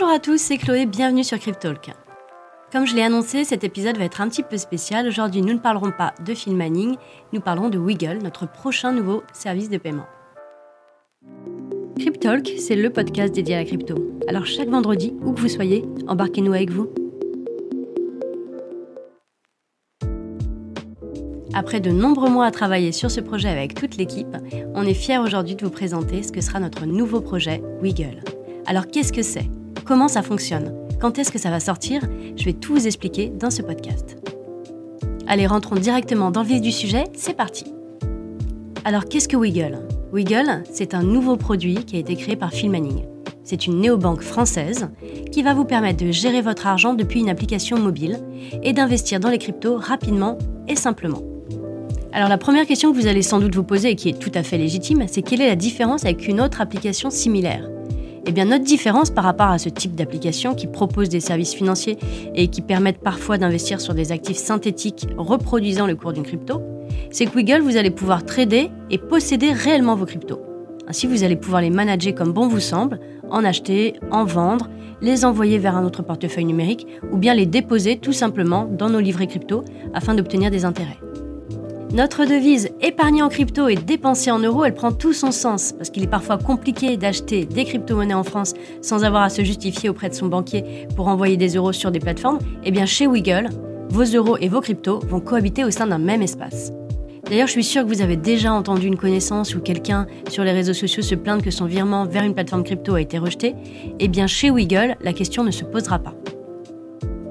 Bonjour à tous, c'est Chloé, bienvenue sur Cryptalk. Comme je l'ai annoncé, cet épisode va être un petit peu spécial. Aujourd'hui, nous ne parlerons pas de Phil Manning, nous parlerons de Wiggle, notre prochain nouveau service de paiement. Cryptalk, c'est le podcast dédié à la crypto. Alors chaque vendredi, où que vous soyez, embarquez-nous avec vous. Après de nombreux mois à travailler sur ce projet avec toute l'équipe, on est fiers aujourd'hui de vous présenter ce que sera notre nouveau projet Wiggle. Alors qu'est-ce que c'est? Comment ça fonctionne Quand est-ce que ça va sortir Je vais tout vous expliquer dans ce podcast. Allez, rentrons directement dans le vif du sujet, c'est parti Alors qu'est-ce que Wiggle? Wiggle, c'est un nouveau produit qui a été créé par Phil Manning. C'est une néobanque française qui va vous permettre de gérer votre argent depuis une application mobile et d'investir dans les cryptos rapidement et simplement. Alors la première question que vous allez sans doute vous poser et qui est tout à fait légitime, c'est quelle est la différence avec une autre application similaire? Eh bien notre différence par rapport à ce type d'application qui propose des services financiers et qui permettent parfois d'investir sur des actifs synthétiques reproduisant le cours d'une crypto, c'est que Wiggle, vous allez pouvoir trader et posséder réellement vos cryptos. Ainsi, vous allez pouvoir les manager comme bon vous semble, en acheter, en vendre, les envoyer vers un autre portefeuille numérique ou bien les déposer tout simplement dans nos livrets crypto afin d'obtenir des intérêts. Notre devise épargner en crypto et dépenser en euros, elle prend tout son sens parce qu'il est parfois compliqué d'acheter des crypto-monnaies en France sans avoir à se justifier auprès de son banquier pour envoyer des euros sur des plateformes. Eh bien chez Wiggle, vos euros et vos cryptos vont cohabiter au sein d'un même espace. D'ailleurs, je suis sûre que vous avez déjà entendu une connaissance ou quelqu'un sur les réseaux sociaux se plaindre que son virement vers une plateforme crypto a été rejeté. Eh bien, chez Wiggle, la question ne se posera pas.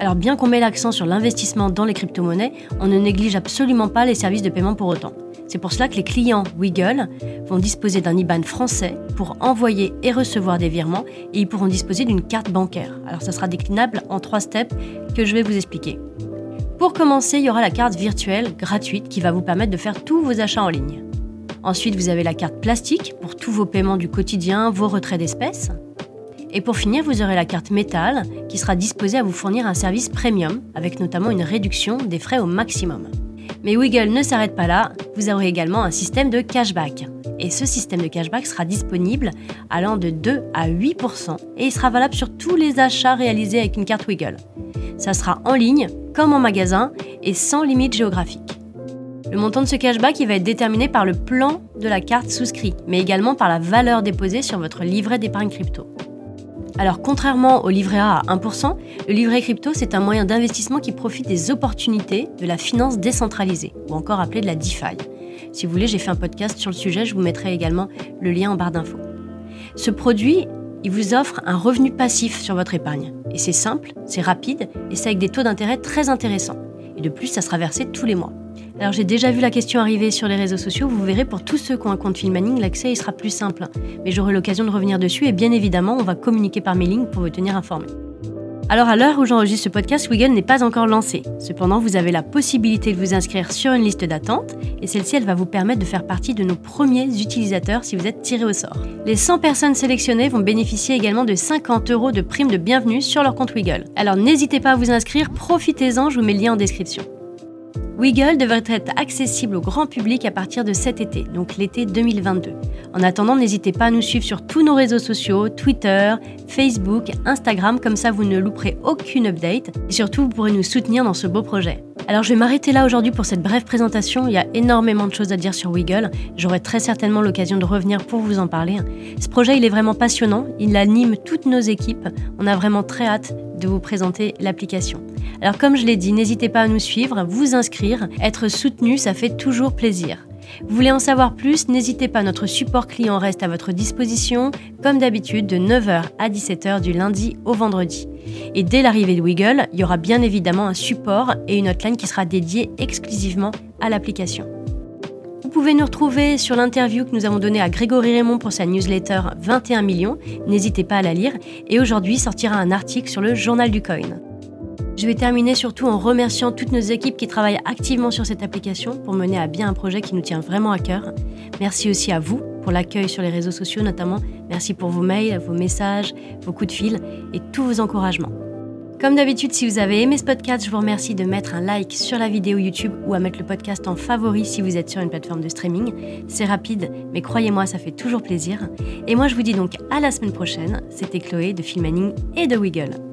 Alors bien qu'on met l'accent sur l'investissement dans les crypto-monnaies, on ne néglige absolument pas les services de paiement pour autant. C'est pour cela que les clients Wiggle vont disposer d'un IBAN français pour envoyer et recevoir des virements et ils pourront disposer d'une carte bancaire. Alors ça sera déclinable en trois steps que je vais vous expliquer. Pour commencer, il y aura la carte virtuelle gratuite qui va vous permettre de faire tous vos achats en ligne. Ensuite, vous avez la carte plastique pour tous vos paiements du quotidien, vos retraits d'espèces. Et pour finir, vous aurez la carte métal qui sera disposée à vous fournir un service premium avec notamment une réduction des frais au maximum. Mais Wiggle ne s'arrête pas là, vous aurez également un système de cashback. Et ce système de cashback sera disponible allant de 2 à 8% et il sera valable sur tous les achats réalisés avec une carte Wiggle. Ça sera en ligne, comme en magasin, et sans limite géographique. Le montant de ce cashback va être déterminé par le plan de la carte souscrit, mais également par la valeur déposée sur votre livret d'épargne crypto. Alors contrairement au livret A à 1%, le livret crypto, c'est un moyen d'investissement qui profite des opportunités de la finance décentralisée, ou encore appelée de la DeFi. Si vous voulez, j'ai fait un podcast sur le sujet, je vous mettrai également le lien en barre d'infos. Ce produit, il vous offre un revenu passif sur votre épargne. Et c'est simple, c'est rapide, et c'est avec des taux d'intérêt très intéressants. Et de plus, ça sera versé tous les mois. Alors j'ai déjà vu la question arriver sur les réseaux sociaux, vous verrez pour tous ceux qui ont un compte Filmanning, l'accès sera plus simple. Mais j'aurai l'occasion de revenir dessus et bien évidemment, on va communiquer par mailing pour vous tenir informé. Alors à l'heure où j'enregistre ce podcast, Wiggle n'est pas encore lancé. Cependant, vous avez la possibilité de vous inscrire sur une liste d'attente et celle-ci, elle va vous permettre de faire partie de nos premiers utilisateurs si vous êtes tiré au sort. Les 100 personnes sélectionnées vont bénéficier également de 50 euros de prime de bienvenue sur leur compte Wiggle. Alors n'hésitez pas à vous inscrire, profitez-en, je vous mets le lien en description. Wiggle devrait être accessible au grand public à partir de cet été, donc l'été 2022. En attendant, n'hésitez pas à nous suivre sur tous nos réseaux sociaux, Twitter, Facebook, Instagram, comme ça vous ne louperez aucune update. Et surtout, vous pourrez nous soutenir dans ce beau projet. Alors je vais m'arrêter là aujourd'hui pour cette brève présentation. Il y a énormément de choses à dire sur Wiggle. J'aurai très certainement l'occasion de revenir pour vous en parler. Ce projet, il est vraiment passionnant. Il anime toutes nos équipes. On a vraiment très hâte de vous présenter l'application. Alors comme je l'ai dit, n'hésitez pas à nous suivre, vous inscrire, être soutenu, ça fait toujours plaisir. Vous voulez en savoir plus N'hésitez pas, notre support client reste à votre disposition, comme d'habitude, de 9h à 17h du lundi au vendredi. Et dès l'arrivée de Wiggle, il y aura bien évidemment un support et une hotline qui sera dédiée exclusivement à l'application. Vous pouvez nous retrouver sur l'interview que nous avons donnée à Grégory Raymond pour sa newsletter 21 millions. N'hésitez pas à la lire. Et aujourd'hui sortira un article sur le journal du coin. Je vais terminer surtout en remerciant toutes nos équipes qui travaillent activement sur cette application pour mener à bien un projet qui nous tient vraiment à cœur. Merci aussi à vous pour l'accueil sur les réseaux sociaux notamment. Merci pour vos mails, vos messages, vos coups de fil et tous vos encouragements. Comme d'habitude, si vous avez aimé ce podcast, je vous remercie de mettre un like sur la vidéo YouTube ou à mettre le podcast en favori si vous êtes sur une plateforme de streaming. C'est rapide, mais croyez-moi, ça fait toujours plaisir. Et moi, je vous dis donc à la semaine prochaine. C'était Chloé de Filmaning et de Wiggle.